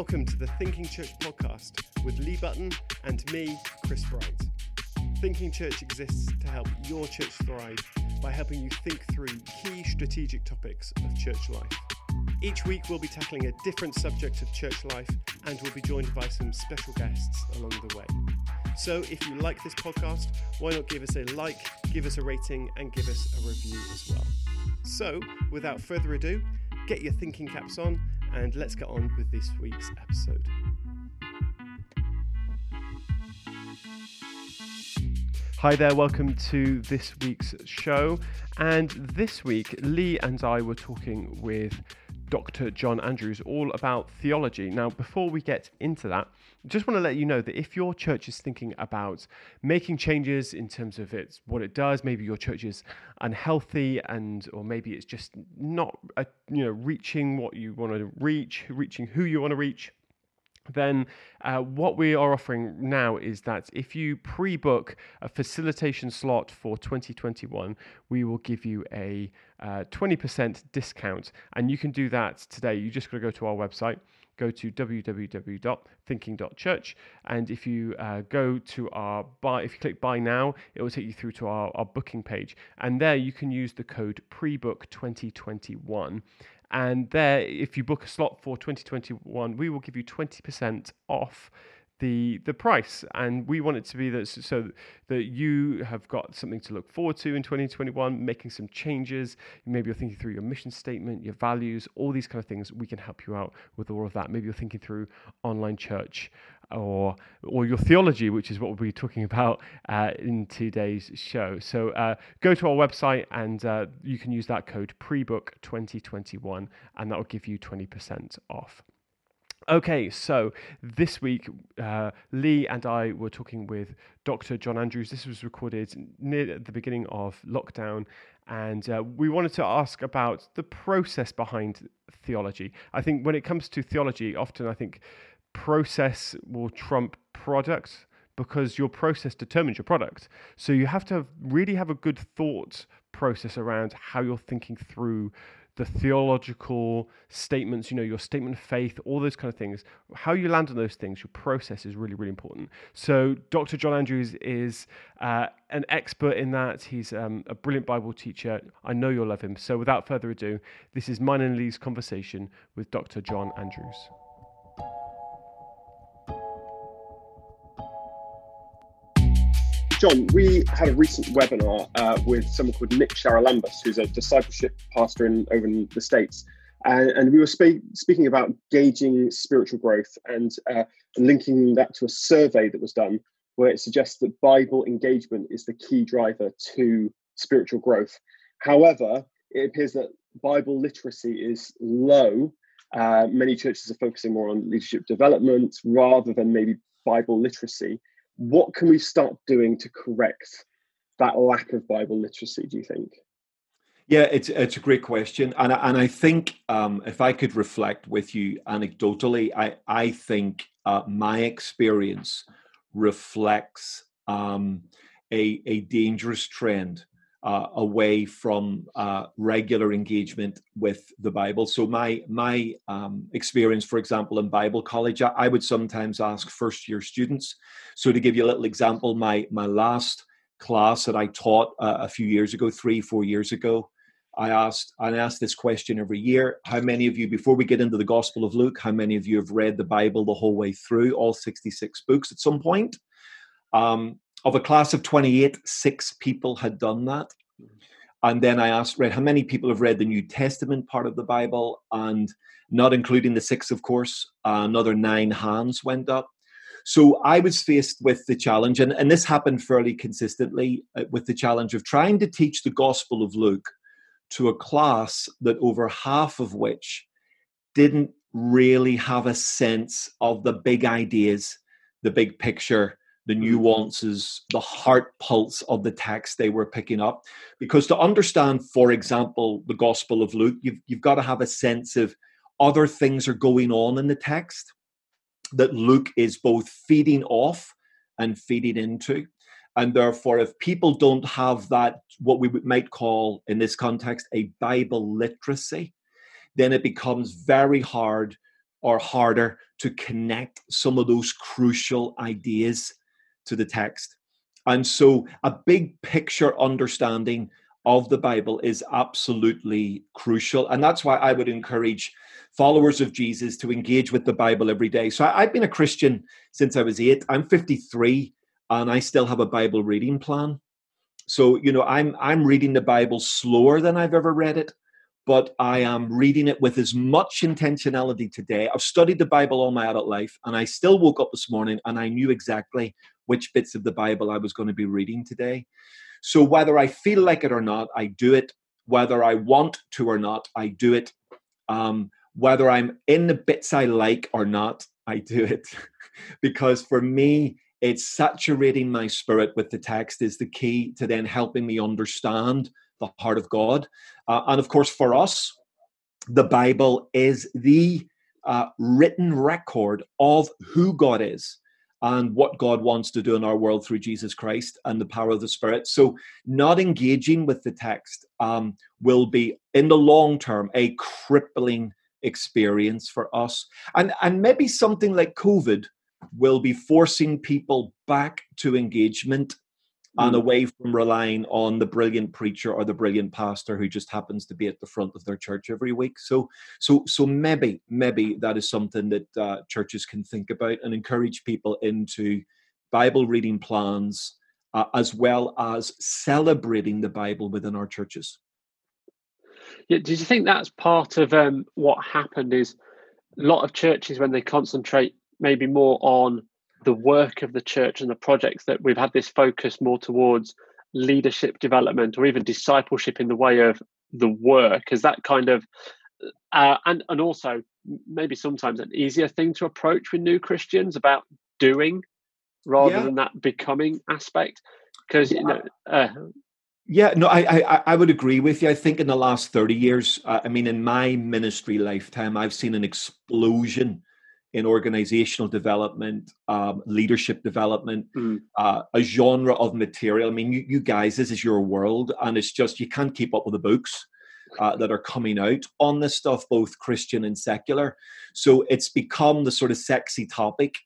welcome to the Thinking Church podcast with Lee Button and me, Chris Bright. Thinking Church exists to help your church thrive by helping you think through key strategic topics of church life. Each week, we'll be tackling a different subject of church life and we'll be joined by some special guests along the way. So, if you like this podcast, why not give us a like, give us a rating, and give us a review as well? So, without further ado, get your thinking caps on and let's get on with this week's episode. Hi there, welcome to this week's show. And this week, Lee and I were talking with Dr. John Andrews all about theology. Now, before we get into that, I just want to let you know that if your church is thinking about making changes in terms of its what it does, maybe your church is unhealthy and or maybe it's just not uh, you know reaching what you want to reach, reaching who you want to reach, then uh, what we are offering now is that if you pre book a facilitation slot for 2021, we will give you a uh, 20% discount. And you can do that today. You just got to go to our website, go to www.thinking.church. And if you uh, go to our buy, if you click buy now, it will take you through to our, our booking page. And there you can use the code prebook 2021 and there, if you book a slot for 2021, we will give you 20% off the the price. And we want it to be that so that you have got something to look forward to in 2021 making some changes. Maybe you're thinking through your mission statement your values all these kind of things. We can help you out with all of that. Maybe you're thinking through online church or or your theology, which is what we'll be talking about uh, in today's show. So uh, go to our website and uh, you can use that code prebook 2021 and that will give you 20% off. Okay, so this week, uh, Lee and I were talking with Dr. John Andrews. This was recorded near the beginning of lockdown, and uh, we wanted to ask about the process behind theology. I think when it comes to theology, often I think process will trump product because your process determines your product. So you have to really have a good thought process around how you're thinking through the theological statements, you know, your statement of faith, all those kind of things. How you land on those things, your process is really, really important. So, Dr. John Andrews is uh, an expert in that. He's um, a brilliant Bible teacher. I know you'll love him. So, without further ado, this is mine and Lee's conversation with Dr. John Andrews. John, we had a recent webinar uh, with someone called Nick Charalambous, who's a discipleship pastor in over in the States. Uh, and we were spe- speaking about gauging spiritual growth and uh, linking that to a survey that was done where it suggests that Bible engagement is the key driver to spiritual growth. However, it appears that Bible literacy is low. Uh, many churches are focusing more on leadership development rather than maybe Bible literacy what can we start doing to correct that lack of Bible literacy? Do you think? Yeah, it's it's a great question, and I, and I think um, if I could reflect with you anecdotally, I I think uh, my experience reflects um, a a dangerous trend uh, away from uh, regular engagement with the Bible. So my my um, experience, for example, in Bible college, I, I, would sometimes ask first year students. So to give you a little example, my my last class that I taught uh, a few years ago, three four years ago, I asked I asked this question every year: How many of you, before we get into the Gospel of Luke, how many of you have read the Bible the whole way through, all sixty six books at some point? Um, of a class of 28, six people had done that. And then I asked, read how many people have read the New Testament part of the Bible, and not including the six, of course, uh, another nine hands went up. So I was faced with the challenge, and, and this happened fairly consistently uh, with the challenge of trying to teach the Gospel of Luke to a class that over half of which didn't really have a sense of the big ideas, the big picture, the mm-hmm. nuances, the heart pulse of the text they were picking up. Because to understand, for example, the Gospel of Luke, you've, you've got to have a sense of other things are going on in the text that Luke is both feeding off and feeding into. And therefore, if people don't have that, what we might call in this context a Bible literacy, then it becomes very hard or harder to connect some of those crucial ideas to the text. And so, a big picture understanding of the Bible is absolutely crucial. And that's why I would encourage followers of Jesus to engage with the Bible every day. So, I've been a Christian since I was eight. I'm 53 and I still have a Bible reading plan. So, you know, I'm I'm reading the Bible slower than I've ever read it but I am reading it with as much intentionality today. I've studied the Bible all my adult life, and I still woke up this morning and I knew exactly which bits of the Bible I was going to be reading today. So whether I feel like it or not, I do it. Whether I want to or not, I do it. Um, whether I'm in the bits I like or not, I do it. because for me, it's saturating my spirit with the text is the key to then helping me understand the heart of God. Uh, and of course, for us, the Bible is the uh, written record of who God is and what God wants to do in our world through Jesus Christ and the power of the Spirit. So, not engaging with the text um, will be, in the long term, a crippling experience for us. And, and maybe something like COVID will be forcing people back to engagement and mm. away from relying on the brilliant preacher or the brilliant pastor who just happens to be at the front of their church every week. So, so, so maybe, maybe that is something that uh, churches can think about and encourage people into Bible reading plans, uh, as well as celebrating the Bible within our churches. Yeah, did you think that's part of um, what happened? Is a lot of churches when they concentrate maybe more on the work of the church and the projects that we've had this focus more towards leadership development or even discipleship in the way of the work is that kind of uh, and and also maybe sometimes an easier thing to approach with new christians about doing rather yeah. than that becoming aspect because you know uh, yeah, no, I, I I would agree with you. I think in the last thirty years, uh, I mean, in my ministry lifetime, I've seen an explosion in organizational development, um, leadership development, mm. uh, a genre of material. I mean, you, you, guys, this is your world, and it's just you can't keep up with the books uh, that are coming out on this stuff, both Christian and secular. So it's become the sort of sexy topic.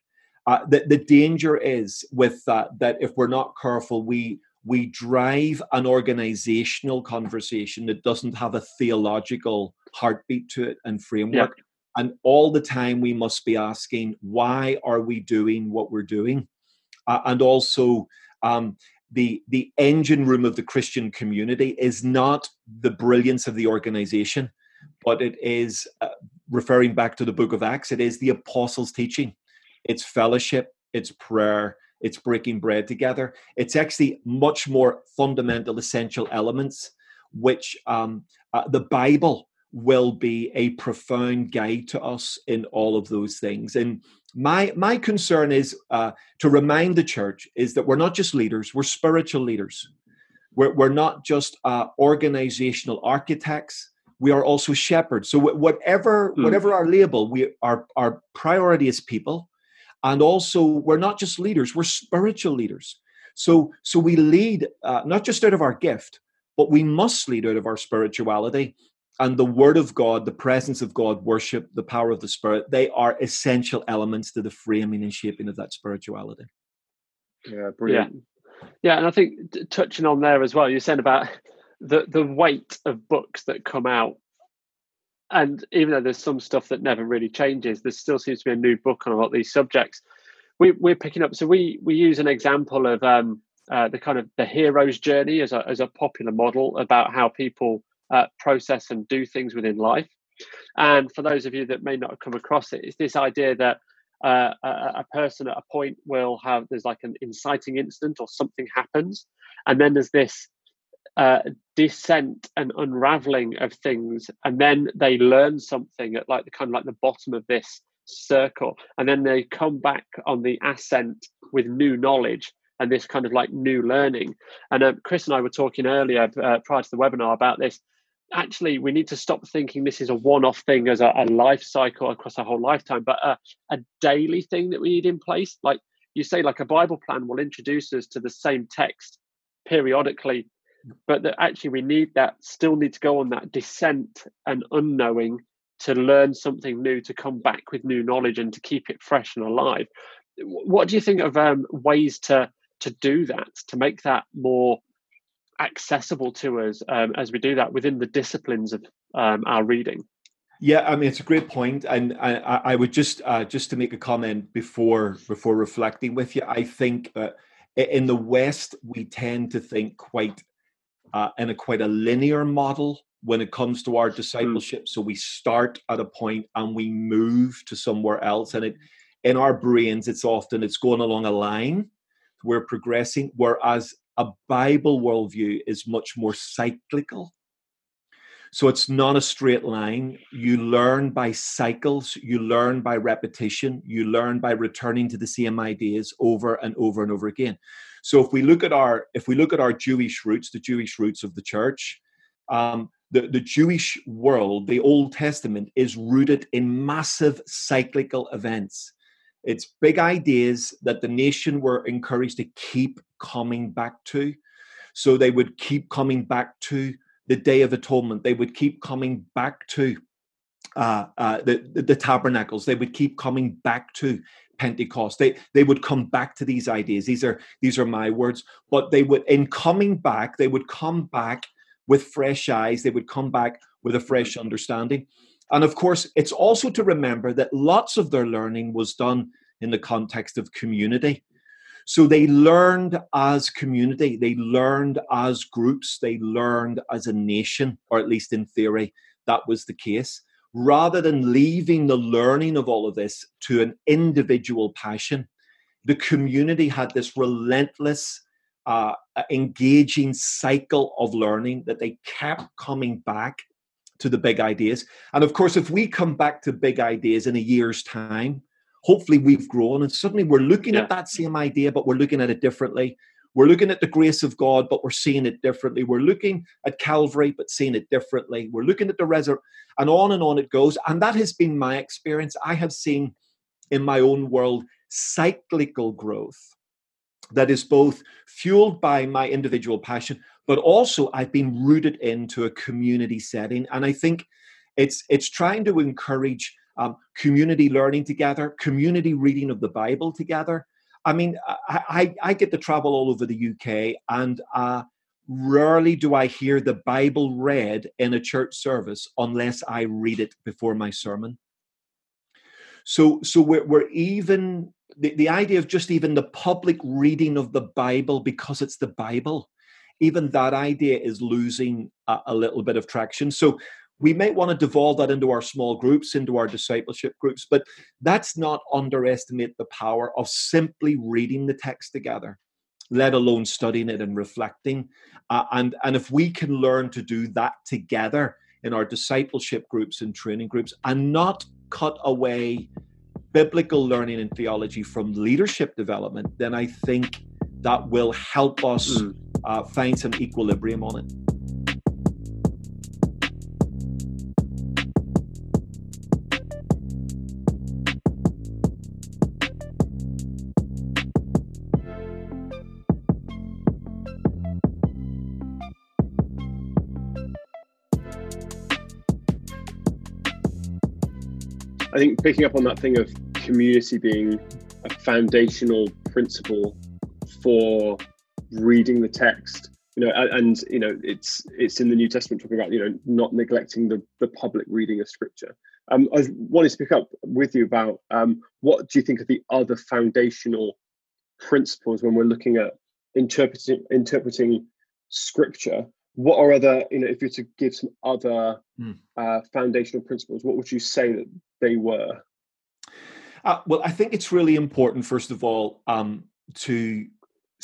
Uh, the, the danger is with that that if we're not careful, we we drive an organizational conversation that doesn't have a theological heartbeat to it and framework. And all the time we must be asking, why are we doing what we're doing? Uh, and also, um, the the engine room of the Christian community is not the brilliance of the organization, but it is uh, referring back to the book of Acts. It is the apostles' teaching, it's fellowship, it's prayer, it's breaking bread together. It's actually much more fundamental, essential elements, which um, uh, the Bible will be a profound guide to us in all of those things. And my my concern is uh, to remind the church is that we're not just leaders; we're spiritual leaders. We're we're not just uh, organizational architects. We are also shepherds. So whatever mm. whatever our label, we our our priority is people, and also we're not just leaders; we're spiritual leaders. So so we lead uh, not just out of our gift, but we must lead out of our spirituality and the word of God, the presence of God, worship, the power of the Spirit, they are essential elements to the framing and shaping of that spirituality. Yeah, brilliant. Yeah, yeah and I think t- touching on there as well, you're saying about the the weight of books that come out, and even though there's some stuff that never really changes, there still seems to be a new book on a lot of these subjects. We, we're picking up. So we we use an example of um, uh, the kind of the hero's journey as a as a popular model about how people uh, process and do things within life. And for those of you that may not have come across it, it's this idea that uh, a, a, person at a point will have there's like an inciting incident or something happens, and then there's this uh, descent and unraveling of things, and then they learn something at like the kind of like the bottom of this circle, and then they come back on the ascent with new knowledge and this kind of like new learning. And uh, Chris and I were talking earlier uh, prior to the webinar about this actually we need to stop thinking this is a one-off thing as a, a life cycle across a whole lifetime but a, a daily thing that we need in place like you say like a bible plan will introduce us to the same text periodically but that actually we need that still need to go on that descent and unknowing to learn something new, to come back with new knowledge, and to keep it fresh and alive. What do you think of um, ways to to do that, to make that more accessible to us um, as we do that within the disciplines of um, our reading? Yeah, I mean it's a great point, and I, I would just uh, just to make a comment before before reflecting with you. I think uh, in the West we tend to think quite uh, in a quite a linear model when it comes to our hmm. discipleship. Mm. So we start at a point and we move to somewhere else, and it in our brains it's often it's going along a line. We're progressing, whereas a Bible worldview is much more cyclical so it's not a straight line. You learn by cycles, you learn by repetition, you learn by returning to the same ideas over and over and over again. So if we look at our if we look at our Jewish roots, the Jewish roots of the church, um, the, the Jewish world, the Old Testament, is rooted in massive cyclical events. It's big ideas that the nation were encouraged to keep coming back to. So they would keep coming back to the Day of Atonement. They would keep coming back to uh, uh, the, the, the tabernacles. They would keep coming back to Pentecost. They they would come back to these ideas. These are these are my words. But they would, in coming back, they would come back with fresh eyes. They would come back with a fresh understanding. And of course, it's also to remember that lots of their learning was done in the context of community. So they learned as community, they learned as groups, they learned as a nation, or at least in theory, that was the case. Rather than leaving the learning of all of this to an individual passion, the community had this relentless, uh, engaging cycle of learning that they kept coming back to the big ideas. And of course, if we come back to big ideas in a year's time, hopefully we've grown and suddenly we're looking yeah. at that same idea, but we're looking at it differently. We're looking at the grace of God, but we're seeing it differently. We're looking at Calvary, but seeing it differently. We're looking at the resurrection, and on and on it goes. And that has been my experience. I have seen in my own world cyclical growth that is both fueled by my individual passion, but also I've been rooted into a community setting. And I think it's it's trying to encourage um, community learning together, community reading of the Bible together. I mean, I, I, I get to travel all over the UK, and uh, rarely do I hear the Bible read in a church service unless I read it before my sermon. So, so we're, we're even the, the idea of just even the public reading of the Bible because it's the Bible, even that idea is losing a, a little bit of traction. So, we might want to devolve that into our small groups, into our discipleship groups, but that's not underestimate the power of simply reading the text together, let alone studying it and reflecting. Uh, and, and if we can learn to do that together in our discipleship groups and training groups and not cut away biblical learning and theology from leadership development, then I think that will help us mm. uh, find some equilibrium on it. I think picking up on that thing of community being a foundational principle for reading the text, you know, and you know, it's it's in the New Testament talking about you know not neglecting the the public reading of Scripture. Um, I wanted to pick up with you about um, what do you think of the other foundational principles when we're looking at interpreting interpreting Scripture what are other you know if you're to give some other mm. uh, foundational principles what would you say that they were uh, well i think it's really important first of all um, to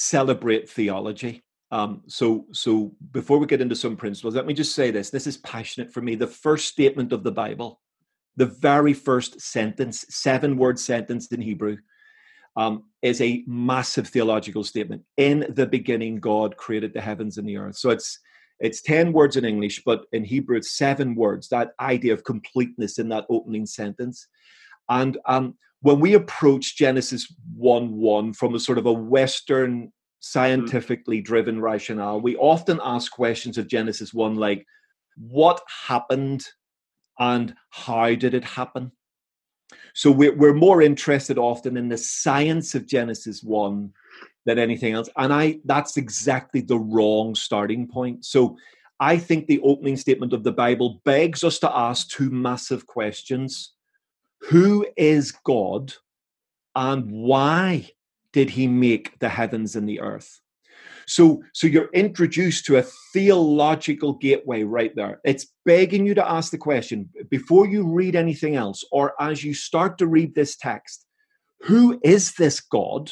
celebrate theology um, so so before we get into some principles let me just say this this is passionate for me the first statement of the bible the very first sentence seven word sentence in hebrew um, is a massive theological statement. In the beginning, God created the heavens and the earth. So it's it's 10 words in English, but in Hebrew, it's seven words, that idea of completeness in that opening sentence. And um, when we approach Genesis 1 1 from a sort of a Western, mm-hmm. scientifically driven rationale, we often ask questions of Genesis 1 like, what happened and how did it happen? So we're, we're more interested often in the science of Genesis 1 than anything else. And I that's exactly the wrong starting point. So I think the opening statement of the Bible begs us to ask two massive questions. Who is God and why did he make the heavens and the earth? So, so you're introduced to a theological gateway right there. It's begging you to ask the question before you read anything else, or as you start to read this text, who is this God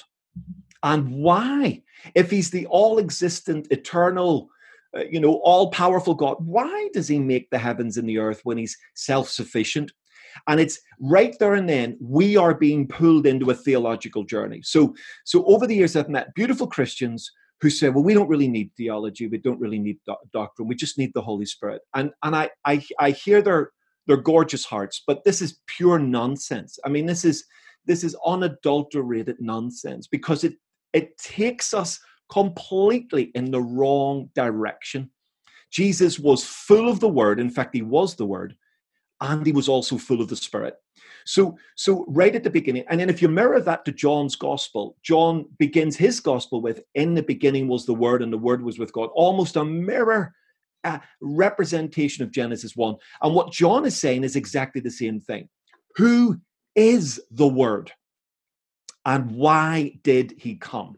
and why? If he's the all existent, eternal, uh, you know, all powerful God, why does he make the heavens and the earth when he's self sufficient? And it's right there and then we are being pulled into a theological journey. So, so over the years, I've met beautiful Christians who say, well, we don't really need theology, we don't really need do- doctrine, we just need the Holy Spirit. And and I, I I hear their their gorgeous hearts, but this is pure nonsense. I mean, this is this is unadulterated nonsense because it it takes us completely in the wrong direction. Jesus was full of the word. In fact, he was the word, and he was also full of the Spirit. So, so right at the beginning, and then if you mirror that to John's gospel, John begins his gospel with, "In the beginning was the Word, and the Word was with God." Almost a mirror representation of Genesis one. And what John is saying is exactly the same thing. Who is the Word, and why did he come?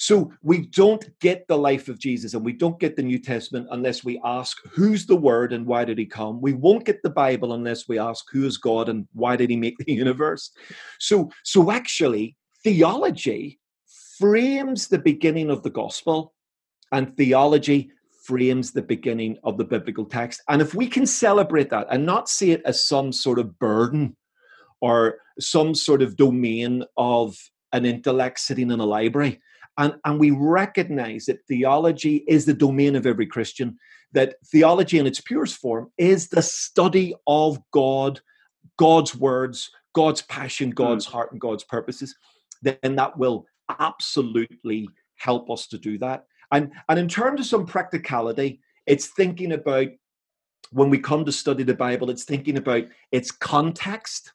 So we don't get the life of Jesus and we don't get the New Testament unless we ask who's the Word and why did he come. We won't get the Bible unless we ask who is God and why did he make the universe. So so actually theology frames the beginning of the gospel and theology frames the beginning of the biblical text. And if we can celebrate that and not see it as some sort of burden or some sort of domain of an intellect sitting in a library, and, and we recognize that theology is the domain of every Christian, that theology in its purest form is the study of God, God's words, God's passion, hmm. God's mm. heart, and God's purposes, then that will absolutely help us to do that. And, and in terms of some practicality, it's thinking about when we come to study the Bible, it's thinking about its context.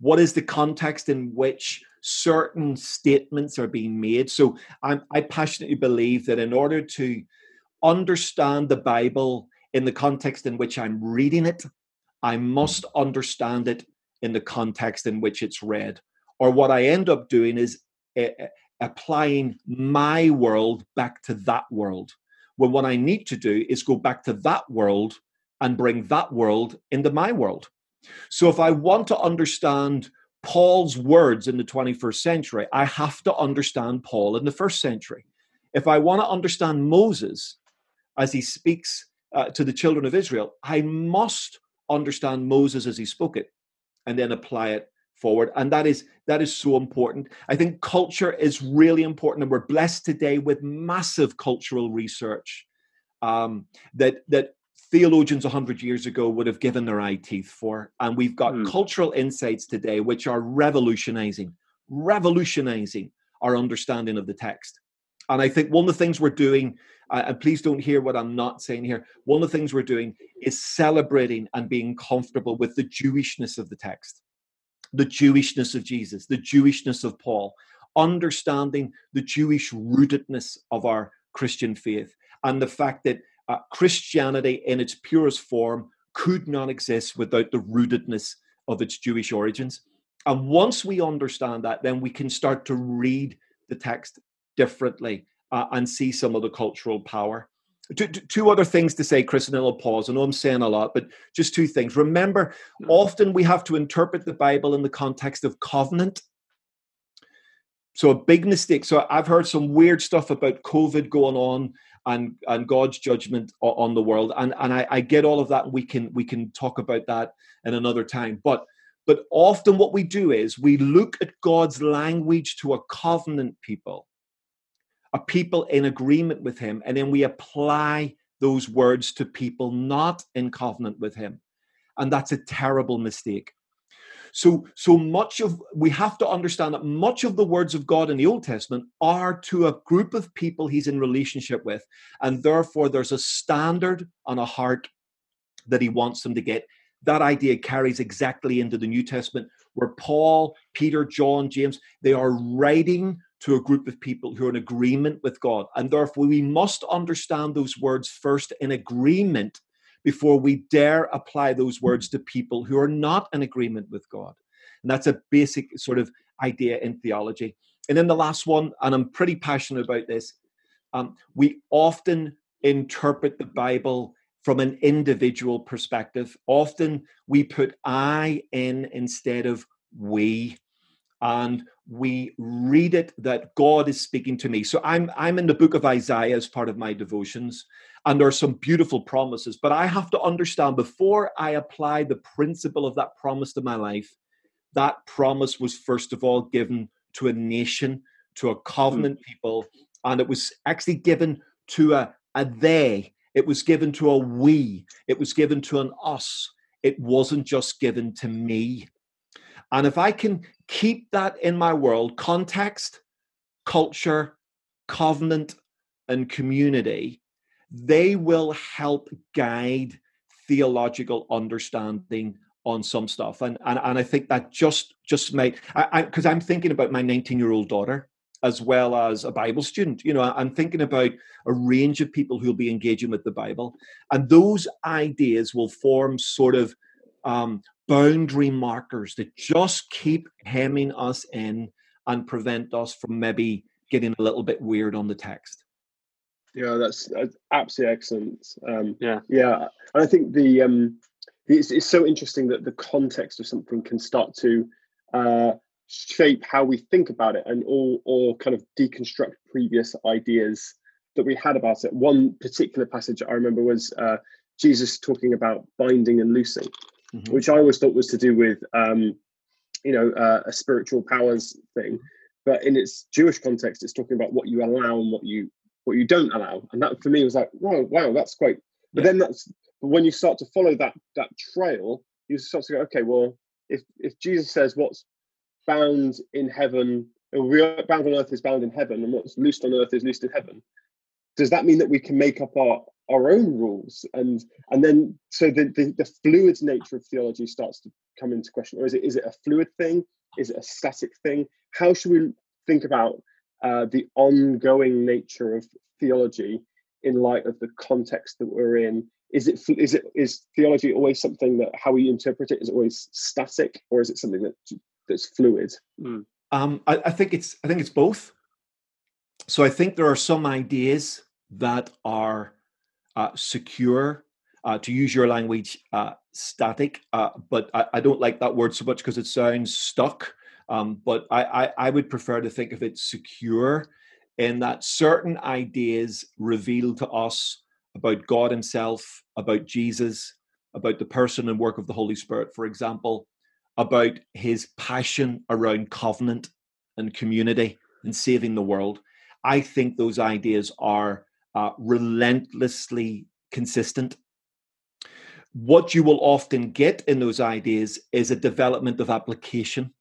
What is the context in which certain statements are being made. So I'm, I passionately believe that in order to understand the Bible in the context in which I'm reading it, I must understand it in the context in which it's read. Or what I end up doing is uh, applying my world back to that world. When what I need to do is go back to that world and bring that world into my world. So if I want to understand Paul's words in the 21st century, I have to understand Paul in the first century. If I want to understand Moses as he speaks uh, to the children of Israel, I must understand Moses as he spoke it and then apply it forward. And that is that is so important. I think culture is really important and we're blessed today with massive cultural research um, that that theologians 100 years ago would have given their eye teeth for. And we've got mm. cultural insights today which are revolutionizing, revolutionizing our understanding of the text. And I think one of the things we're doing, uh, and please don't hear what I'm not saying here, one of the things we're doing is celebrating and being comfortable with the Jewishness of the text, the Jewishness of Jesus, the Jewishness of Paul, understanding the Jewish rootedness of our Christian faith, and the fact that uh, Christianity in its purest form could not exist without the rootedness of its Jewish origins. And once we understand that, then we can start to read the text differently uh, and see some of the cultural power. Two, two, other things to say, Chris, and then I'll pause. I know I'm saying a lot, but just two things. Remember, often we have to interpret the Bible in the context of covenant. So, a big mistake. So, I've heard some weird stuff about COVID going on and and God's judgment on the world. And and I, I get all of that, we can we can talk about that in another time. But but often what we do is we look at God's language to a covenant people, a people in agreement with Him, and then we apply those words to people not in covenant with Him. And that's a terrible mistake. So, so much of we have to understand that much of the words of God in the Old Testament are to a group of people he's in relationship with, and therefore there's a standard and a heart that he wants them to get. that idea carries exactly into the New Testament, where Paul, Peter, John, James, they are writing to a group of people who are in agreement with God. And therefore, we must understand those words first in agreement before we dare apply those words to people who are not in agreement with God. And that's a basic sort of idea in theology. And then the last one, and I'm pretty passionate about this, um, we often interpret the Bible from an individual perspective. Often we put I in instead of we. And we read it that God is speaking to me. So I'm I'm in the book of Isaiah as part of my devotions, and there are some beautiful promises. But I have to understand before I apply the principle of that promise to my life, that promise was first of all given to a nation, to a covenant mm. people, and it was actually given to a, a they. It was given to a we. It was given to an us. It wasn't just given to me. And if I can keep that in my world, context, culture, covenant, and community, they will help guide theological understanding on some stuff. And and, and i think that just just made i because i'm thinking about my 19 year old daughter as well as a bible student. You know i'm thinking about a range of people who'll be engaging with the bible. And those ideas will form sort of um, boundary markers that just keep hemming us in and prevent us from maybe getting a little bit weird on the text yeah that's, that's absolutely excellent um, yeah yeah and i think the um it's, it's so interesting that the context of something can start to uh, shape how we think about it and or or kind of deconstruct previous ideas that we had about it. One particular passage I remember was uh, Jesus talking about binding and loosing, mm-hmm. which I always thought was to do with um, you know uh, a spiritual powers thing, but in its Jewish context, it's talking about what you allow and what you what you don't allow, and that for me was like, wow, wow, that's quite. But yeah. then that's but when you start to follow that that trail, you start to go, okay, well, if if Jesus says what's bound in heaven, we are bound on earth is bound in heaven, and what's loosed on earth is loosed in heaven, does that mean that we can make up our our own rules? And and then so the, the, the fluid nature of theology starts to come into question. Or is it is it a fluid thing? Is it a static thing? How should we think about uh, the ongoing nature of theology in light of the context that we're in. Is it is it is theology always something that how we interpret it is always static or is it something that that's fluid? Mm. um, I, I, think it's i think it's both. So i think there are some ideas that are uh, secure uh, to use your language uh, static uh, but I, I, don't like that word so much because it sounds stuck um, but I, I, I would prefer to think of it secure in that certain ideas reveal to us about God Himself, about Jesus, about the person and work of the Holy Spirit, for example, about His passion around covenant and community and saving the world. I think those ideas are uh, relentlessly consistent. What you will often get in those ideas is a development of application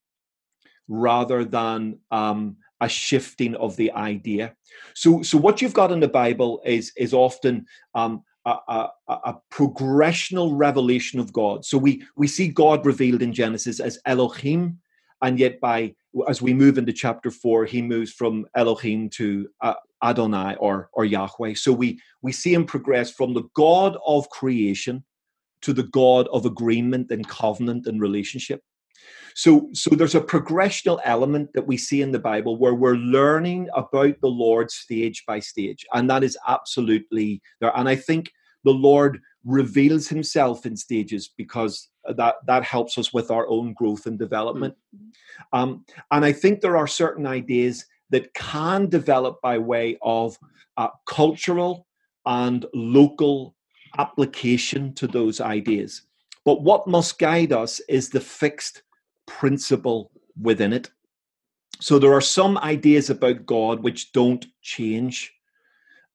rather than um, a shifting of the idea. So, so what you've got in the Bible is is often um, a, a, a, progressional revelation of God. So we we see God revealed in Genesis as Elohim, and yet by as we move into chapter four, he moves from Elohim to uh, Adonai or or Yahweh. So we we see him progress from the God of creation to the God of agreement and covenant and relationship. So, so there's a progressional element that we see in the Bible where we're learning about the Lord stage by stage, and that is absolutely there. And I think the Lord reveals Himself in stages because that that helps us with our own growth and development. Mm-hmm. Um, and I think there are certain ideas that can develop by way of uh, cultural and local application to those ideas. But what must guide us is the fixed principle within it. So there are some ideas about God which don't change.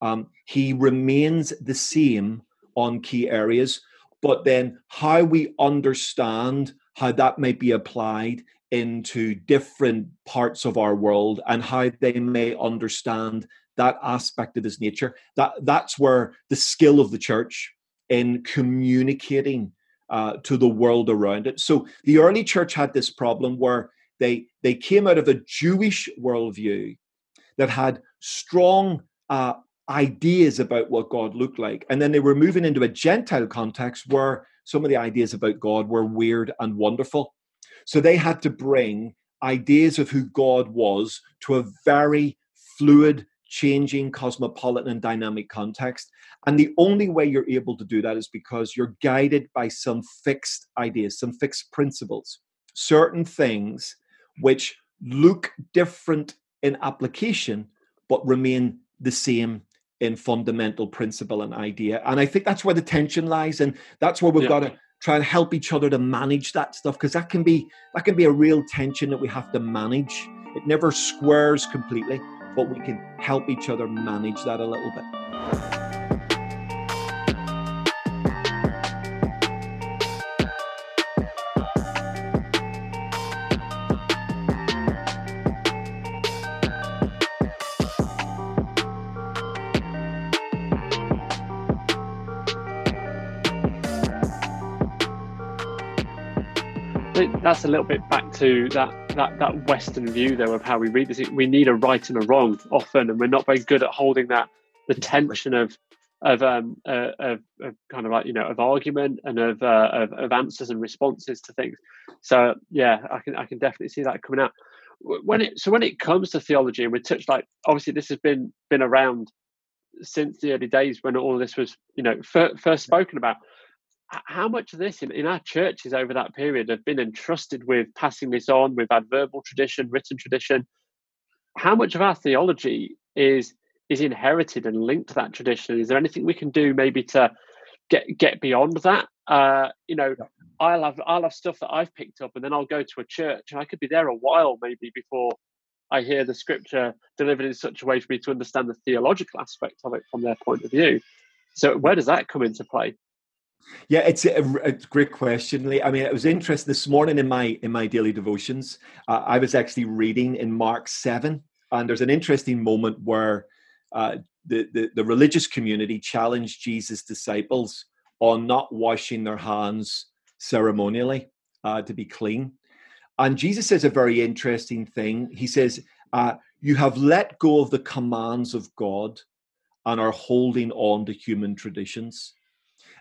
Um, he remains the same on key areas, but then how we understand how that may be applied into different parts of our world and how they may understand that aspect of his nature that that's where the skill of the church in communicating uh, to the world around it. So the early church had this problem where they they came out of a Jewish worldview that had strong uh, ideas about what God looked like, and then they were moving into a Gentile context where some of the ideas about God were weird and wonderful. So they had to bring ideas of who God was to a very fluid, changing, cosmopolitan, and dynamic context. And the only way you're able to do that is because you're guided by some fixed ideas, some fixed principles, certain things which look different in application, but remain the same in fundamental principle and idea. And I think that's where the tension lies. And that's where we've yeah. got to try and help each other to manage that stuff because that can be that can be a real tension that we have to manage it never squares completely but we can help each other manage that a little bit that's a little bit back to that that that Western view though of how we read this. We need a right and a wrong often, and we're not very good at holding that the tension of of um uh, of, of, kind of like you know of argument and of, uh, of of answers and responses to things. So yeah, I can I can definitely see that coming out. When it so when it comes to theology, and we touched like obviously this has been been around since the early days when all this was you know first spoken about how much of this in, in our churches over that period have been entrusted with passing this on with had verbal tradition written tradition? How much of our theology is is inherited and linked to that tradition? Is there anything we can do maybe to get get beyond that? Uh, you know yeah. i'll have i'll have stuff that i've picked up and then i'll go to a church and i could be there a while maybe before i hear the scripture delivered in such a way for me to understand the theological aspect of it from their point of view. So where does that come into play yeah, it's a, a, great question, Lee. I mean, it was interesting this morning in my in my daily devotions. Uh, I was actually reading in Mark seven, and there's an interesting moment where uh, the, the the religious community challenged Jesus' disciples on not washing their hands ceremonially uh, to be clean. And Jesus says a very interesting thing. He says, uh, "You have let go of the commands of God and are holding on to human traditions."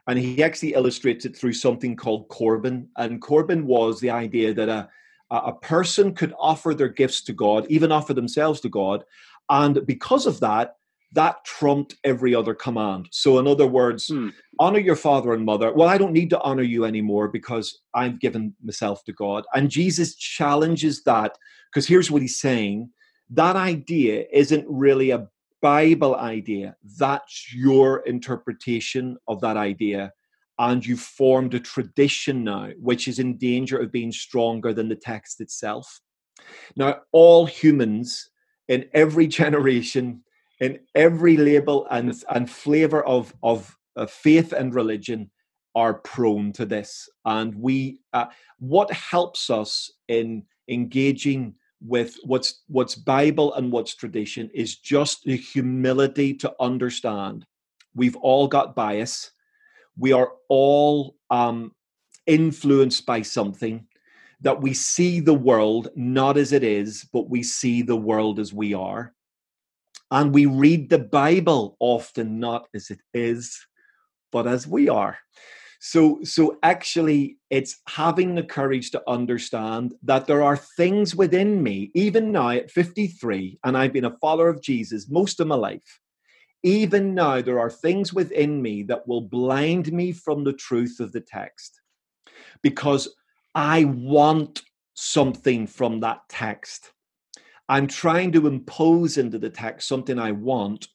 And he actually illustrates it through something called Corban. And Corban was the idea that a, a person could offer their gifts to God, even offer themselves to God, and because of that, that trumped every other command. So, in other words, hmm. honor your father and mother. Well, I don't need to honor you anymore because I've given myself to God. And Jesus challenges that because here's what he's saying that idea isn't really a Bible idea. That's your interpretation of that idea. And you've formed a tradition now, which is in danger of being stronger than the text itself. Now, all humans in every generation, in every label and, and flavor of, of, faith and religion, are prone to this. And we, uh, what helps us in engaging with what's what's bible and what's tradition is just the humility to understand we've all got bias. We are all um, influenced by something that we see the world not as it is but we see the world as we are. And we read the bible often not as it is but as we are so, so actually, it's having the courage to understand that there are things within me, even now at 53, and I've been a follower of Jesus most of my life. Even now, there are things within me that will blind me from the truth of the text because I want something from that text. I'm trying to impose into the text something I want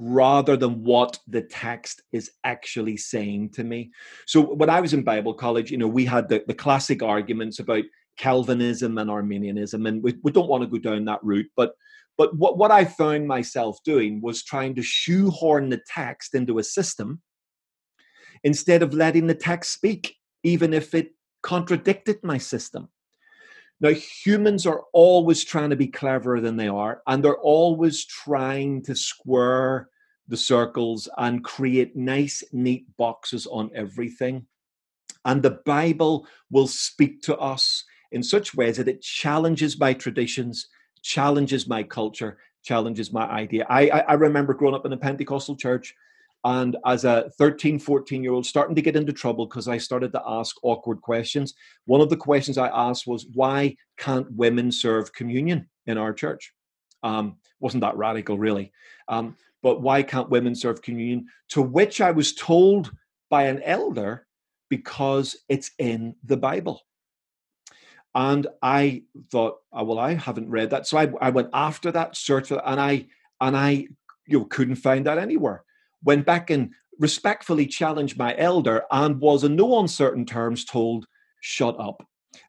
rather than what the text is actually saying to me. So when I was in Bible college, you know, we had the, the classic arguments about Calvinism and Arminianism, and we, we don't want to go down that route, but but what, what I found myself doing was trying to shoehorn the text into a system instead of letting the text speak, even if it contradicted my system. Now, humans are always trying to be cleverer than they are, and they're always trying to square the circles and create nice, neat boxes on everything. And the Bible will speak to us in such ways that it challenges my traditions, challenges my culture, challenges my idea. I, I, I remember growing up in a Pentecostal church and as a 13 14 year old starting to get into trouble because i started to ask awkward questions one of the questions i asked was why can't women serve communion in our church? Um, wasn't that radical really. Um, but why can't women serve communion? To which i was told by an elder because it's in the bible. And i thought oh, well i haven't read that. So I, I went after that searched for that and i and i you know, couldn't find that anywhere went back and respectfully challenged my elder and was in no uncertain terms told shut up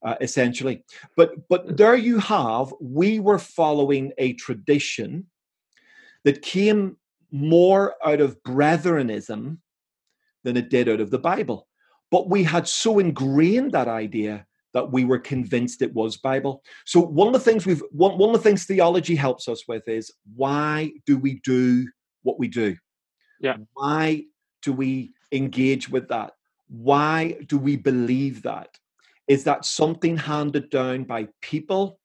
uh, essentially. But but there you have we were following a tradition that came more out of brethrenism than it did out of the bible. But we had so ingrained that idea that we were convinced it was bible. So one of the things we've one, one of the things theology helps us with is why do we do what we do yeah. Why do we engage with that? Why do we believe that? Is that something handed down by people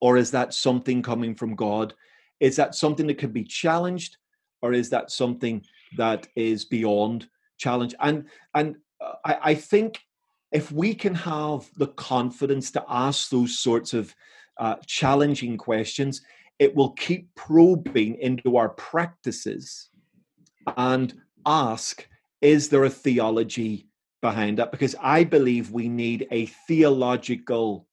or is that something coming from God? Is that something that can be challenged or is that something that is beyond challenge? And and uh, I, I think if we can have the confidence to ask those sorts of uh, challenging questions, it will keep probing into our practices and ask is there a theology behind that? Because I believe we need a theological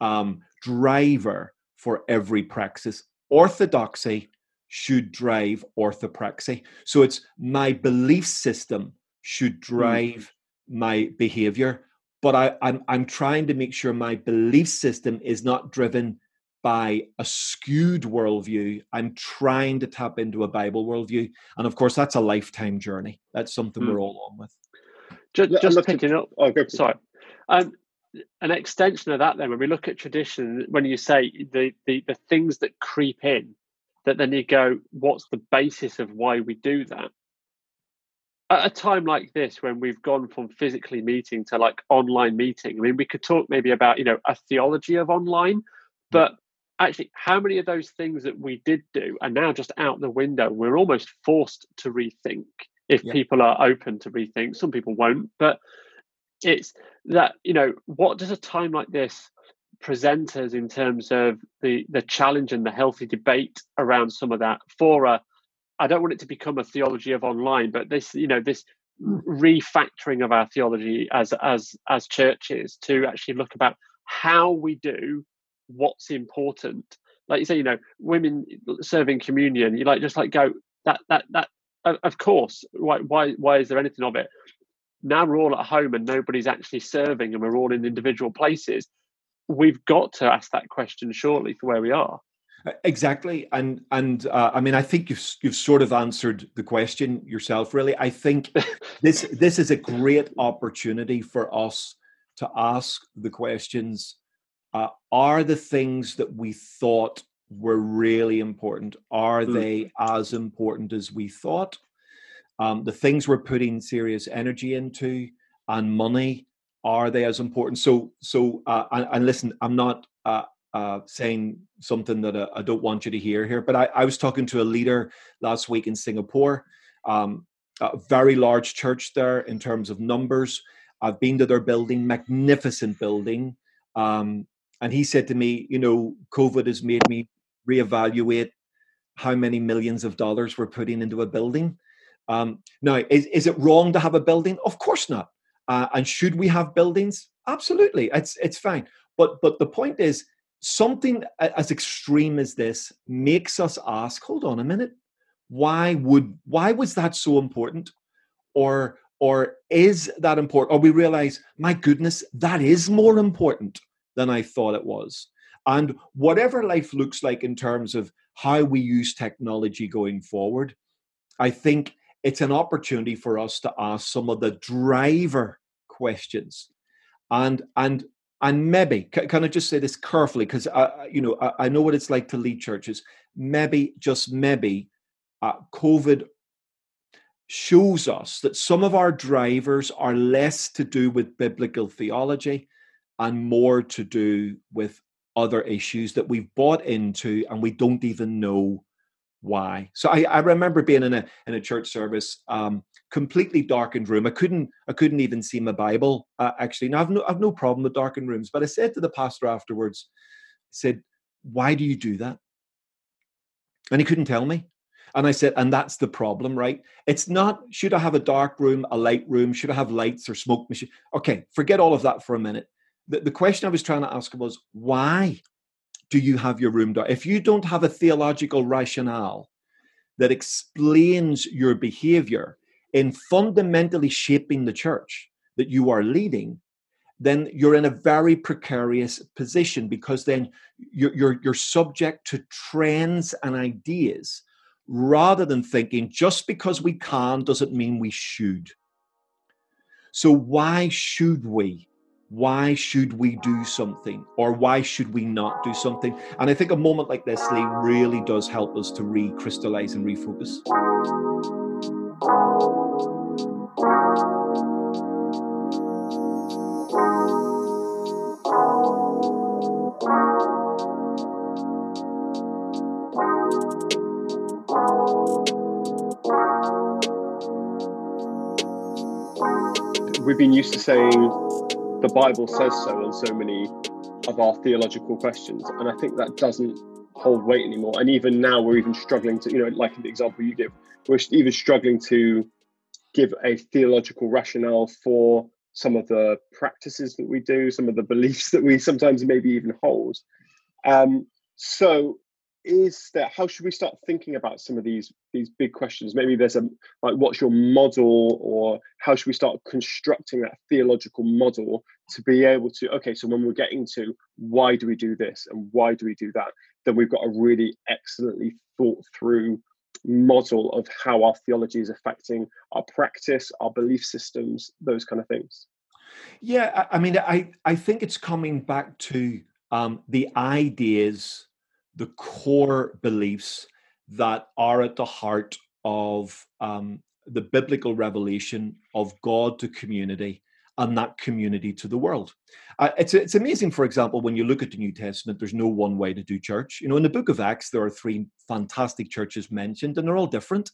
um, driver for every praxis. Orthodoxy should drive orthopraxy. So it's my belief system should drive mm. my behavior. But I, I'm, I'm trying to make sure my belief system is not driven by a skewed worldview. I'm trying to tap into a Bible worldview. And of course, that's a lifetime journey. That's something mm. we're all on with. Just, just picking up, oh, sorry. Um, an extension of that, then, when we look at tradition, when you say the, the, the things that creep in, that then you go, what's the basis of why we do that? At a time like this, when we've gone from physically meeting to like online meeting, I mean, we could talk maybe about, you know, a theology of online, but actually how many of those things that we did do are now just out the window we're almost forced to rethink if yeah. people are open to rethink some people won't but it's that you know what does a time like this present us in terms of the the challenge and the healthy debate around some of that for a i don't want it to become a theology of online but this you know this refactoring of our theology as as as churches to actually look about how we do what's important. Like you say, you know, women serving communion, you like just like go that that that. Of course, why why why is there anything of it? Now we're all at home and nobody's actually serving, and we're all in individual places. We've got to ask that question shortly for where we are. Exactly, and and uh, I mean, I think you've you've sort of answered the question yourself. Really, I think this this is a great opportunity for us to ask the questions uh, are the things that we thought were really important are mm. they as important as we thought um, the things we're putting serious energy into and money are they as important so so uh, and, and, listen i'm not uh, uh, saying something that uh, I don't want you to hear here, but I, I was talking to a leader last week in Singapore, um, a very large church there in terms of numbers. I've been to their building, magnificent building. Um, and he said to me, you know, COVID has made me reevaluate how many millions of dollars we're putting into a building. Um, now, is, is it wrong to have a building? Of course not. Uh, and should we have buildings? Absolutely, it's it's fine. But but the point is, something as extreme as this makes us ask: Hold on a minute, why would why was that so important? Or or is that important? Or we realize, my goodness, that is more important than I thought it was. And whatever life looks like in terms of how we use technology going forward, I think it's an opportunity for us to ask some of the driver questions. And and and maybe can, I just say this carefully because I, you know I, I, know what it's like to lead churches. Maybe just maybe, uh, COVID shows us that some of our drivers are less to do with biblical theology and more to do with other issues that we've bought into and we don't even know why. So I, I remember being in a in a church service, um, completely darkened room. I couldn't I couldn't even see my Bible. Uh, actually, now I've no I've no problem with darkened rooms. But I said to the pastor afterwards, I said, "Why do you do that?" And he couldn't tell me. And I said, and that's the problem, right? It's not should I have a dark room, a light room, should I have lights or smoke machine? Okay, forget all of that for a minute. The, the question I was trying to ask was, why do you have your room dark? If you don't have a theological rationale that explains your behavior in fundamentally shaping the church that you are leading, then you're in a very precarious position because then you're, you're, you're subject to trends and ideas rather than thinking just because we can doesn't mean we should. So, why should we why should we do something or why should we not do something? And I think a moment like this, Lee, really does help us to recrystallize and refocus. We've been used to saying the Bible says so on so many of our theological questions. And I think that doesn't hold weight anymore. And even now, we're even struggling to, you know, like in the example you give, we're even struggling to give a theological rationale for some of the practices that we do, some of the beliefs that we sometimes maybe even hold. Um, so is that how should we start thinking about some of these these big questions? Maybe there's a like what's your model or how should we start constructing that theological model to be able to okay so when we're getting to why do we do this and why do we do that then we've got a really excellently thought through model of how our theology is affecting our practice our belief systems those kind of things. Yeah i mean i i think it's coming back to um, the ideas the core beliefs that are at the heart of um, the biblical revelation of God to community and that community to the world. Uh, it's, it's amazing, for example, when you look at the New Testament, there's no one way to do church. You know, in the book of Acts, there are three fantastic churches mentioned, and they're all different.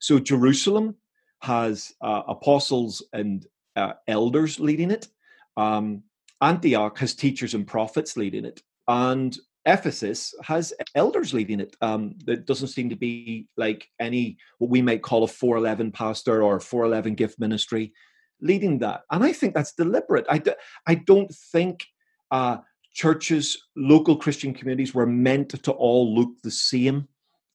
So Jerusalem has uh, apostles and uh, elders leading it. Um, Antioch has teachers and prophets leading it. And Ephesus has elders leading it. Um, there doesn't seem to be like any what we might call a 411 pastor or 411 gift ministry leading that. And I think that's deliberate. I don't think uh, churches, local Christian communities were meant to all look the same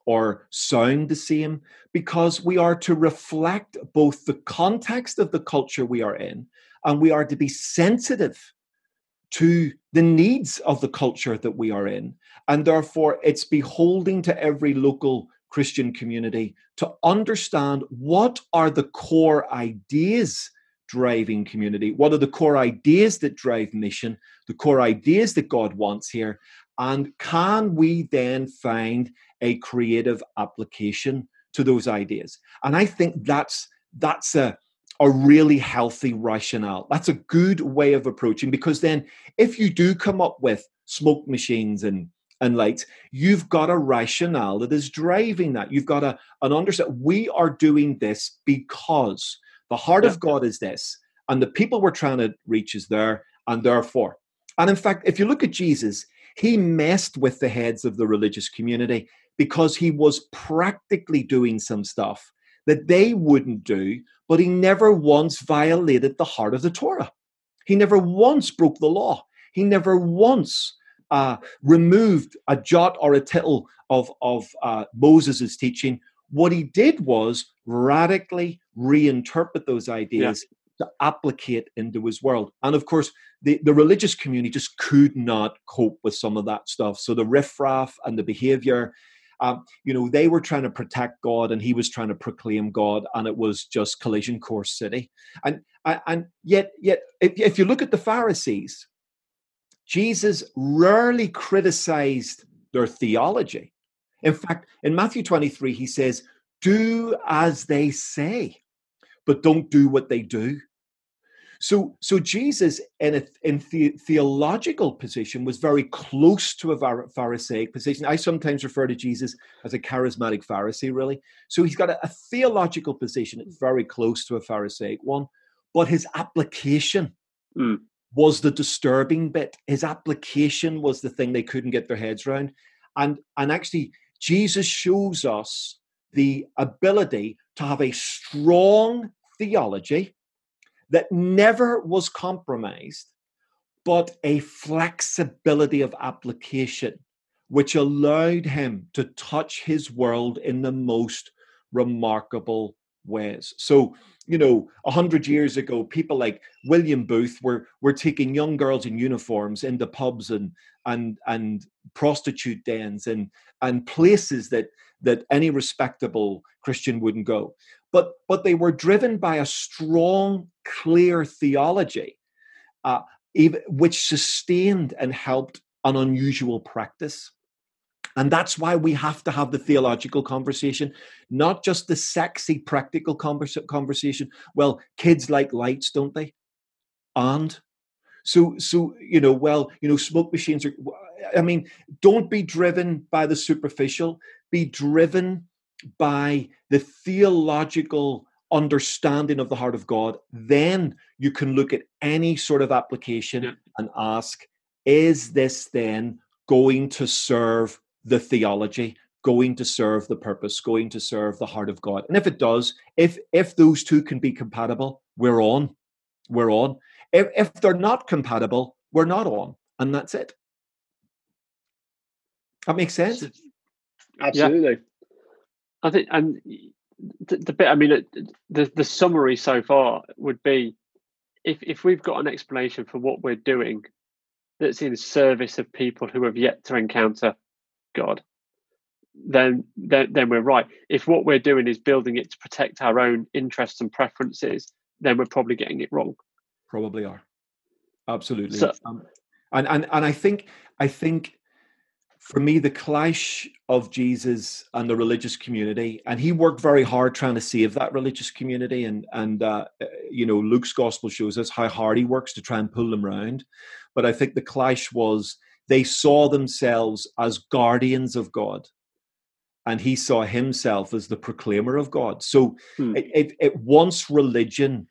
or sound the same because we are to reflect both the context of the culture we are in and we are to be sensitive to the needs of the culture that we are in. And therefore, it's beholding to every local Christian community to understand what are the core ideas driving community, what are the core ideas that drive mission, the core ideas that God wants here, and can we then find a creative application to those ideas? And I think that's that's a a really healthy rationale. That's a good way of approaching because then if you do come up with smoke machines and and lights, you've got a rationale that is driving that. You've got a, an understand. We are doing this because the heart yeah. of God is this, and the people we're trying to reach is there, and therefore. And in fact, if you look at Jesus, he messed with the heads of the religious community because he was practically doing some stuff that they wouldn't do, but he never once violated the heart of the Torah. He never once broke the law. He never once uh, removed a jot or a tittle of, of uh, Moses' teaching. What he did was radically reinterpret those ideas yeah. to applicate into his world. And of course, the, the religious community just could not cope with some of that stuff. So the riffraff and the behavior um, you know, they were trying to protect God and he was trying to proclaim God, and it was just collision course city. And and yet, yet, if, if you look at the Pharisees, Jesus rarely criticized their theology. In fact, in Matthew 23, he says, do as they say, but don't do what they do. So, so Jesus, in a in the, theological position, was very close to a Pharisaic position. I sometimes refer to Jesus as a charismatic Pharisee, really. So he's got a, a theological position; it's very close to a Pharisaic one. But his application mm. was the disturbing bit. His application was the thing they couldn't get their heads around. And and actually, Jesus shows us the ability to have a strong theology that never was compromised, but a flexibility of application, which allowed him to touch his world in the most remarkable ways. So, you know, a hundred years ago, people like William Booth were were taking young girls in uniforms into pubs and and and prostitute dens and and places that that any respectable Christian wouldn't go but but they were driven by a strong, clear theology, uh, even, which sustained and helped an unusual practice. And that's why we have to have the theological conversation, not just the sexy practical converse- conversation. Well, kids like lights, don't they? And so, so you know, well, you know, smoke machines are. I mean, don't be driven by the superficial. Be driven by the theological understanding of the heart of God, then you can look at any sort of application yeah. and ask, is this then going to serve the theology? going to serve the purpose going to serve the heart of god. And if it does if if those two can be compatible we're on. We're on. If, if they're not compatible we're not on and that's it. That makes sense? Absolutely. I think, and the, the bit, I mean, the the summary so far would be, if if we've got an explanation for what we're doing, that's in service of people who have yet to encounter God, then then then we're right. If what we're doing is building it to protect our own interests and preferences, then we're probably getting it wrong. Probably are, absolutely. So, um, and and and I think I think for me, the clash of Jesus and the religious community, and he worked very hard trying to save that religious community. And and uh, uh, you know, Luke's gospel shows us how hard he works to try and pull them round. But I think the clash was they saw themselves as guardians of God, and he saw himself as the proclaimer of God. So hmm. it, it, it once religion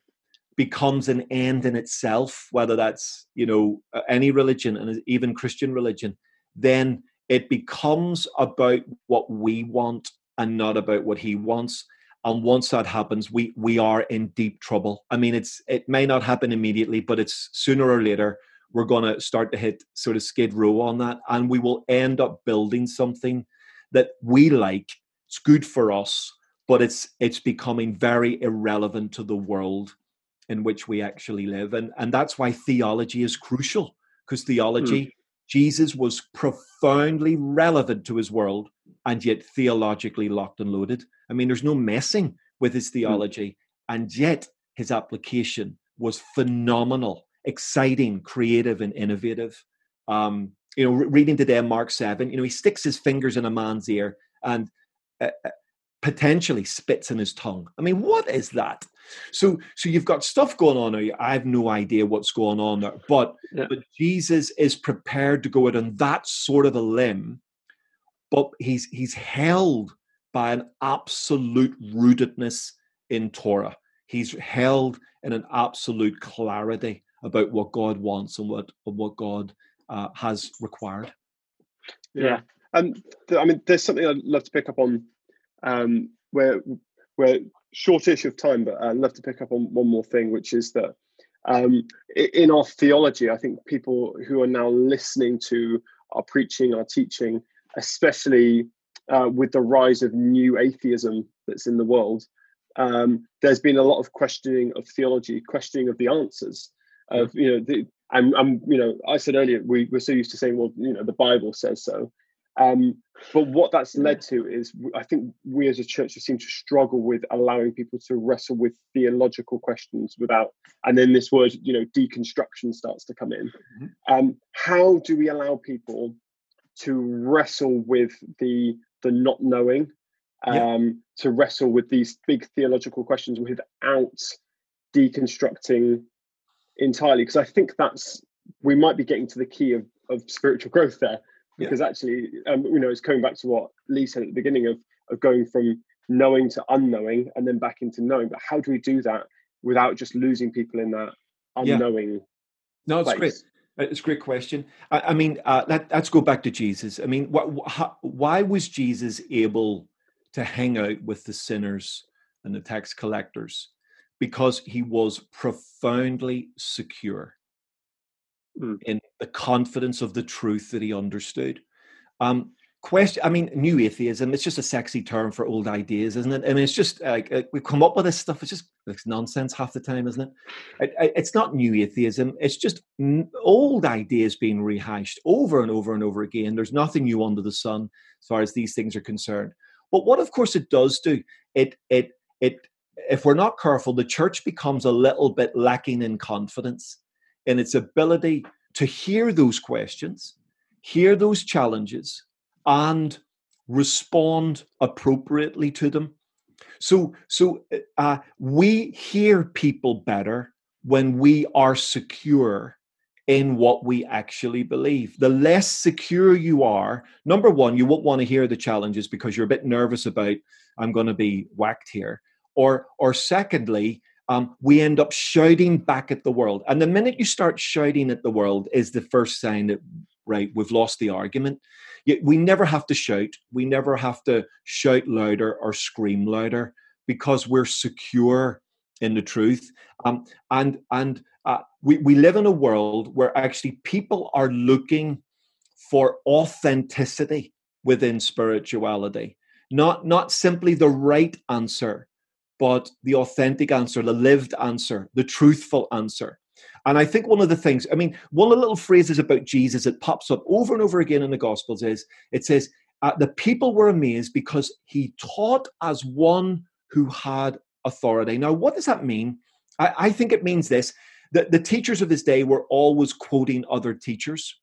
becomes an end in itself, whether that's you know any religion and even Christian religion, then it becomes about what we want and not about what he wants and once that happens we we are in deep trouble i mean it's it may not happen immediately but it's sooner or later we're going to start to hit sort of skid row on that and we will end up building something that we like it's good for us but it's it's becoming very irrelevant to the world in which we actually live and and that's why theology is crucial because theology mm. Jesus was profoundly relevant to his world and yet theologically locked and loaded. I mean, there's no messing with his hmm. theology, and yet his application was phenomenal, exciting, creative, and innovative. Um, you know, re- reading today Mark 7, you know, he sticks his fingers in a man's ear and uh, uh potentially spits in his tongue. I mean, what is that? So, so you've got stuff going on. I have no idea what's going on there, but yeah. but Jesus is prepared to go out on that sort of a limb, but he's he's held by an absolute rootedness in Torah. He's held in an absolute clarity about what God wants and what what God uh, has required. Yeah, and um, I mean, there's something I'd love to pick up on um, where where shortish of time, but I'd love to pick up on one more thing, which is that um, in our theology, I think people who are now listening to our preaching, our teaching, especially uh, with the rise of new atheism that's in the world, um, there's been a lot of questioning of theology, questioning of the answers. Of you know, the, I'm, I'm, you know, I said earlier we, we're so used to saying, well, you know, the Bible says so, um, but what that's led to is, I think we as a church seemed to struggle with allowing people to wrestle with theological questions without, and then this word, you know, deconstruction starts to come in. Mm-hmm. Um, how do we allow people to wrestle with the the not knowing um, yeah. to wrestle with these big theological questions without deconstructing entirely. Because I think that's we might be getting to the key of, of spiritual growth there. Because yeah. actually, um, you know, it's coming back to what Lee said at the beginning of of going from knowing to unknowing and then back into knowing. But how do we do that without just losing people in that unknowing? Yeah. No, it's place? great. It's a great question. I, I mean, uh, let, us go back to Jesus. I mean, wh- how, why was Jesus able to hang out with the sinners and the tax collectors? Because he was profoundly secure mm. in the confidence of the truth that he understood. Um, question i mean new atheism it's just a sexy term for old ideas isn't it i mean it's just like uh, we come up with this stuff it's just it's nonsense half the time isn't it? it it's not new atheism it's just old ideas being rehashed over and over and over again there's nothing new under the sun as far as these things are concerned but what of course it does do it it it if we're not careful the church becomes a little bit lacking in confidence in its ability to hear those questions hear those challenges and respond appropriately to them. So, so uh, we hear people better when we are secure in what we actually believe. The less secure you are, number one, you won't want to hear the challenges because you're a bit nervous about I'm going to be whacked here. Or, or secondly, um, we end up shouting back at the world. And the minute you start shouting at the world is the first sign that right we've lost the argument Yet we never have to shout. We never have to shout louder or scream louder because we're secure in the truth. Um, and and uh, we, we live in a world where actually people are looking for authenticity within spirituality, not not simply the right answer, but the authentic answer, the lived answer, the truthful answer. And I think one of the things, I mean, one of the little phrases about Jesus that pops up over and over again in the Gospels is it says, uh, the people were amazed because he taught as one who had authority. Now, what does that mean? I, I think it means this that the teachers of his day were always quoting other teachers.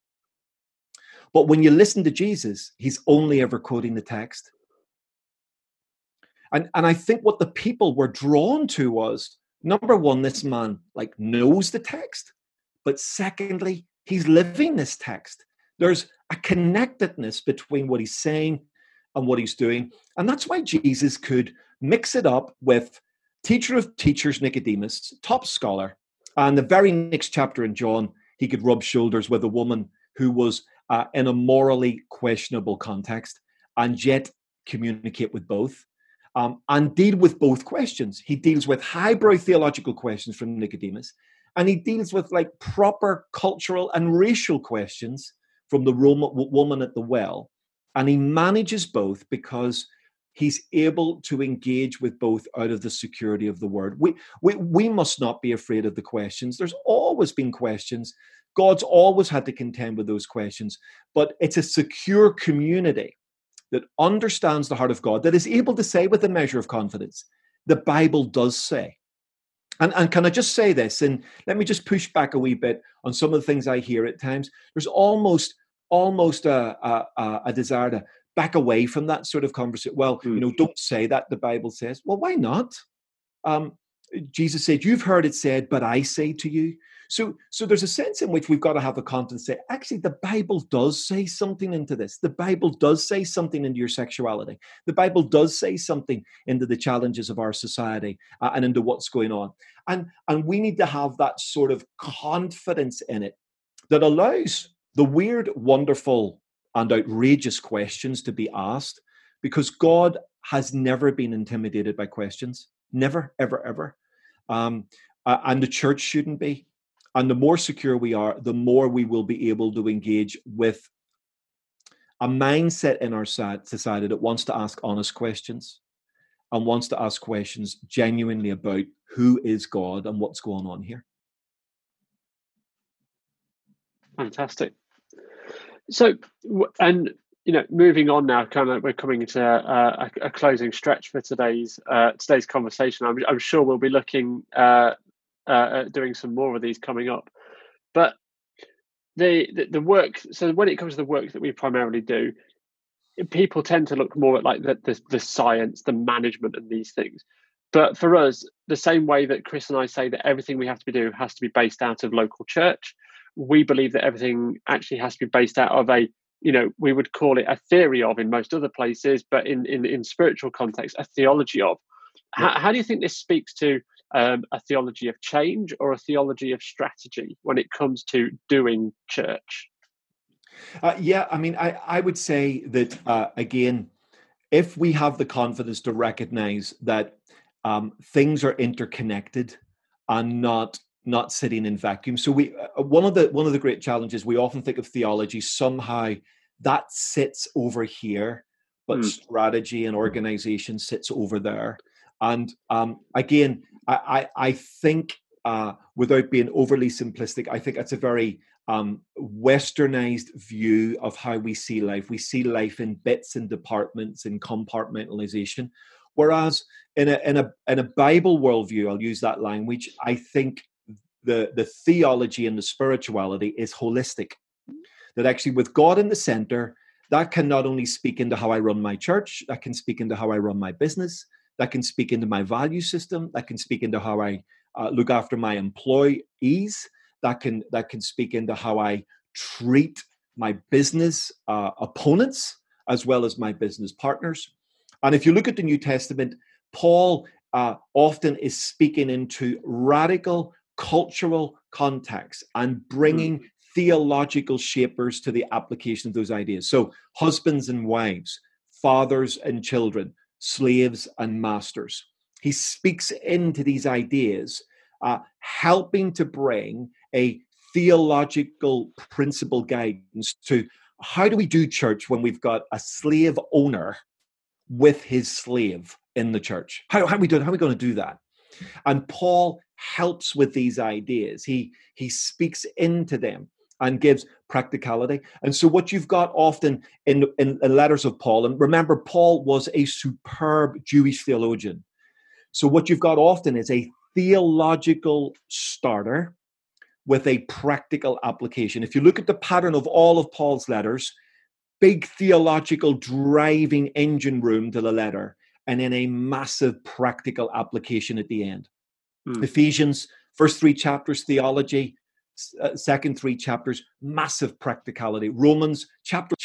But when you listen to Jesus, he's only ever quoting the text. And, and I think what the people were drawn to was number one, this man like knows the text, but secondly, he's living this text. There's a connectedness between what he's saying and what he's doing. And that's why Jesus could mix it up with teacher of teachers, Nicodemus, top scholar. And the very next chapter in John, he could rub shoulders with a woman who was uh, in a morally questionable context and yet communicate with both um, and deal with both questions. He deals with highbrow theological questions from Nicodemus, and he deals with like proper cultural and racial questions from the Roman woman at the well. And he manages both because he's able to engage with both out of the security of the word. We, we, we must not be afraid of the questions. There's always been questions. God's always had to contend with those questions, but it's a secure community that understands the heart of God, that is able to say with a measure of confidence, the Bible does say. And, and can I just say this? And let me just push back a wee bit on some of the things I hear at times. There's almost almost a, a, a desire to back away from that sort of conversation. Well, mm. you know, don't say that the Bible says. Well, why not? Um, Jesus said, You've heard it said, but I say to you. So, so there's a sense in which we've got to have a confidence say, actually, the Bible does say something into this. The Bible does say something into your sexuality. The Bible does say something into the challenges of our society uh, and into what's going on. And, and we need to have that sort of confidence in it that allows the weird, wonderful, and outrageous questions to be asked because God has never been intimidated by questions. Never, ever, ever. Um, uh, and the church shouldn't be. And the more secure we are, the more we will be able to engage with a mindset in our society that wants to ask honest questions and wants to ask questions genuinely about who is God and what's going on here. Fantastic. So, and you know, moving on now, kind of, we're coming into uh, a, a, closing stretch for today's uh, today's conversation. I'm, I'm, sure we'll be looking uh, uh, doing some more of these coming up. But the, the, the work. So when it comes to the work that we primarily do, people tend to look more at like the, the, the science, the management, and these things. But for us, the same way that Chris and I say that everything we have to be do has to be based out of local church, we believe that everything actually has to be based out of a you know we would call it a theory of in most other places but in in, in spiritual context a theology of how, how do you think this speaks to um, a theology of change or a theology of strategy when it comes to doing church uh, yeah i mean i i would say that uh, again if we have the confidence to recognize that um, things are interconnected and not not sitting in vacuum. So we uh, one of the one of the great challenges we often think of theology somehow that sits over here, but mm. strategy and organization sits over there. And um, again, I I, think uh, without being overly simplistic, I think that's a very um, westernized view of how we see life. We see life in bits and departments and compartmentalization. Whereas in a in a in a Bible worldview, I'll use that language. I think the, the theology and the spirituality is holistic. That actually, with God in the center, that can not only speak into how I run my church, that can speak into how I run my business, that can speak into my value system, that can speak into how I uh, look after my employees, that can that can speak into how I treat my business uh, opponents as well as my business partners. And if you look at the New Testament, Paul uh, often is speaking into radical cultural context and bringing mm. theological shapers to the application of those ideas. So, husbands and wives, fathers and children, slaves and masters. He speaks into these ideas, uh, helping to bring a theological principle guidance to how do we do church when we've got a slave owner with his slave in the church? How, how are we doing? How are we going to do that? And Paul helps with these ideas. He he speaks into them and gives practicality. And so what you've got often in, in, letters of Paul, and remember, Paul was a superb Jewish theologian. So what you've got often is a theological starter with a practical application. If you look at the pattern of all of Paul's letters, big theological driving engine room to the letter, and then a massive practical application at the end. Mm. Ephesians, first three chapters, theology, second three chapters, massive practicality. Romans, chapter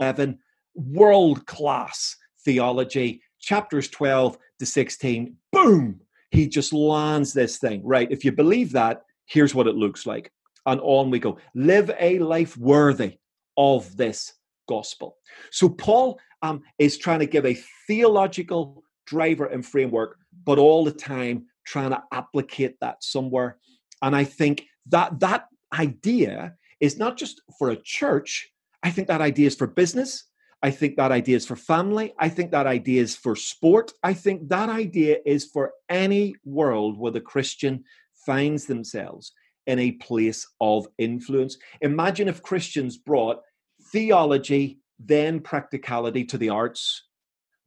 11, world class theology. Chapters 12 to 16, boom, he just lands this thing. Right. If you believe that, here's what it looks like. And on we go. Live a life worthy of this gospel. So Paul um, is trying to give a theological driver and framework, but all the time trying to applicate that somewhere. And I think that that idea is not just for a church. I think that idea is for business. I think that idea is for family. I think that idea is for sport. I think that idea is for any world where the Christian finds themselves in a place of influence. Imagine if Christians brought theology, then practicality to the arts,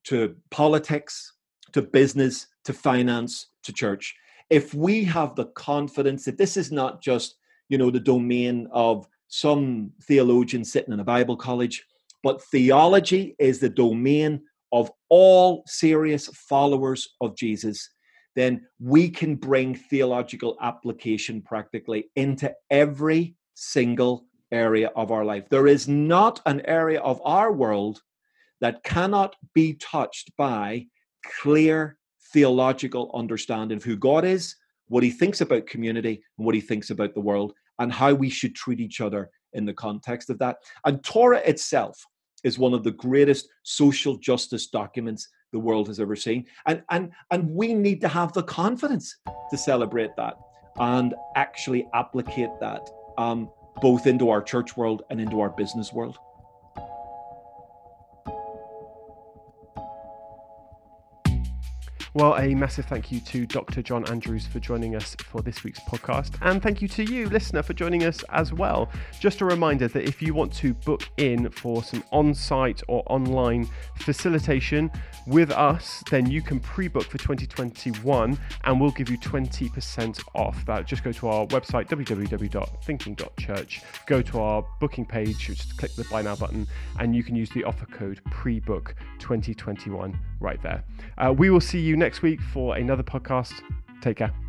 to politics, to business, to finance, to church. If we have the confidence that this is not just, you know, the domain of some theologian sitting in a Bible college, but theology is the domain of all serious followers of Jesus, then we can bring theological application practically into every single area of our life. There is not an area of our world that cannot be touched by clear theological understanding of who God is, what he thinks about community, and what he thinks about the world, and how we should treat each other in the context of that. And Torah itself is one of the greatest social justice documents the world has ever seen. And, and, and we need to have the confidence to celebrate that and actually applicate that um, both into our church world and into our business world. Well, a massive thank you to Dr. John Andrews for joining us for this week's podcast. And thank you to you, listener, for joining us as well. Just a reminder that if you want to book in for some on site or online facilitation with us, then you can pre book for 2021 and we'll give you 20% off. That just go to our website, www.thinking.church, go to our booking page, just click the buy now button, and you can use the offer code prebook 2021 right there. Uh, we will see you next week for another podcast. Take care.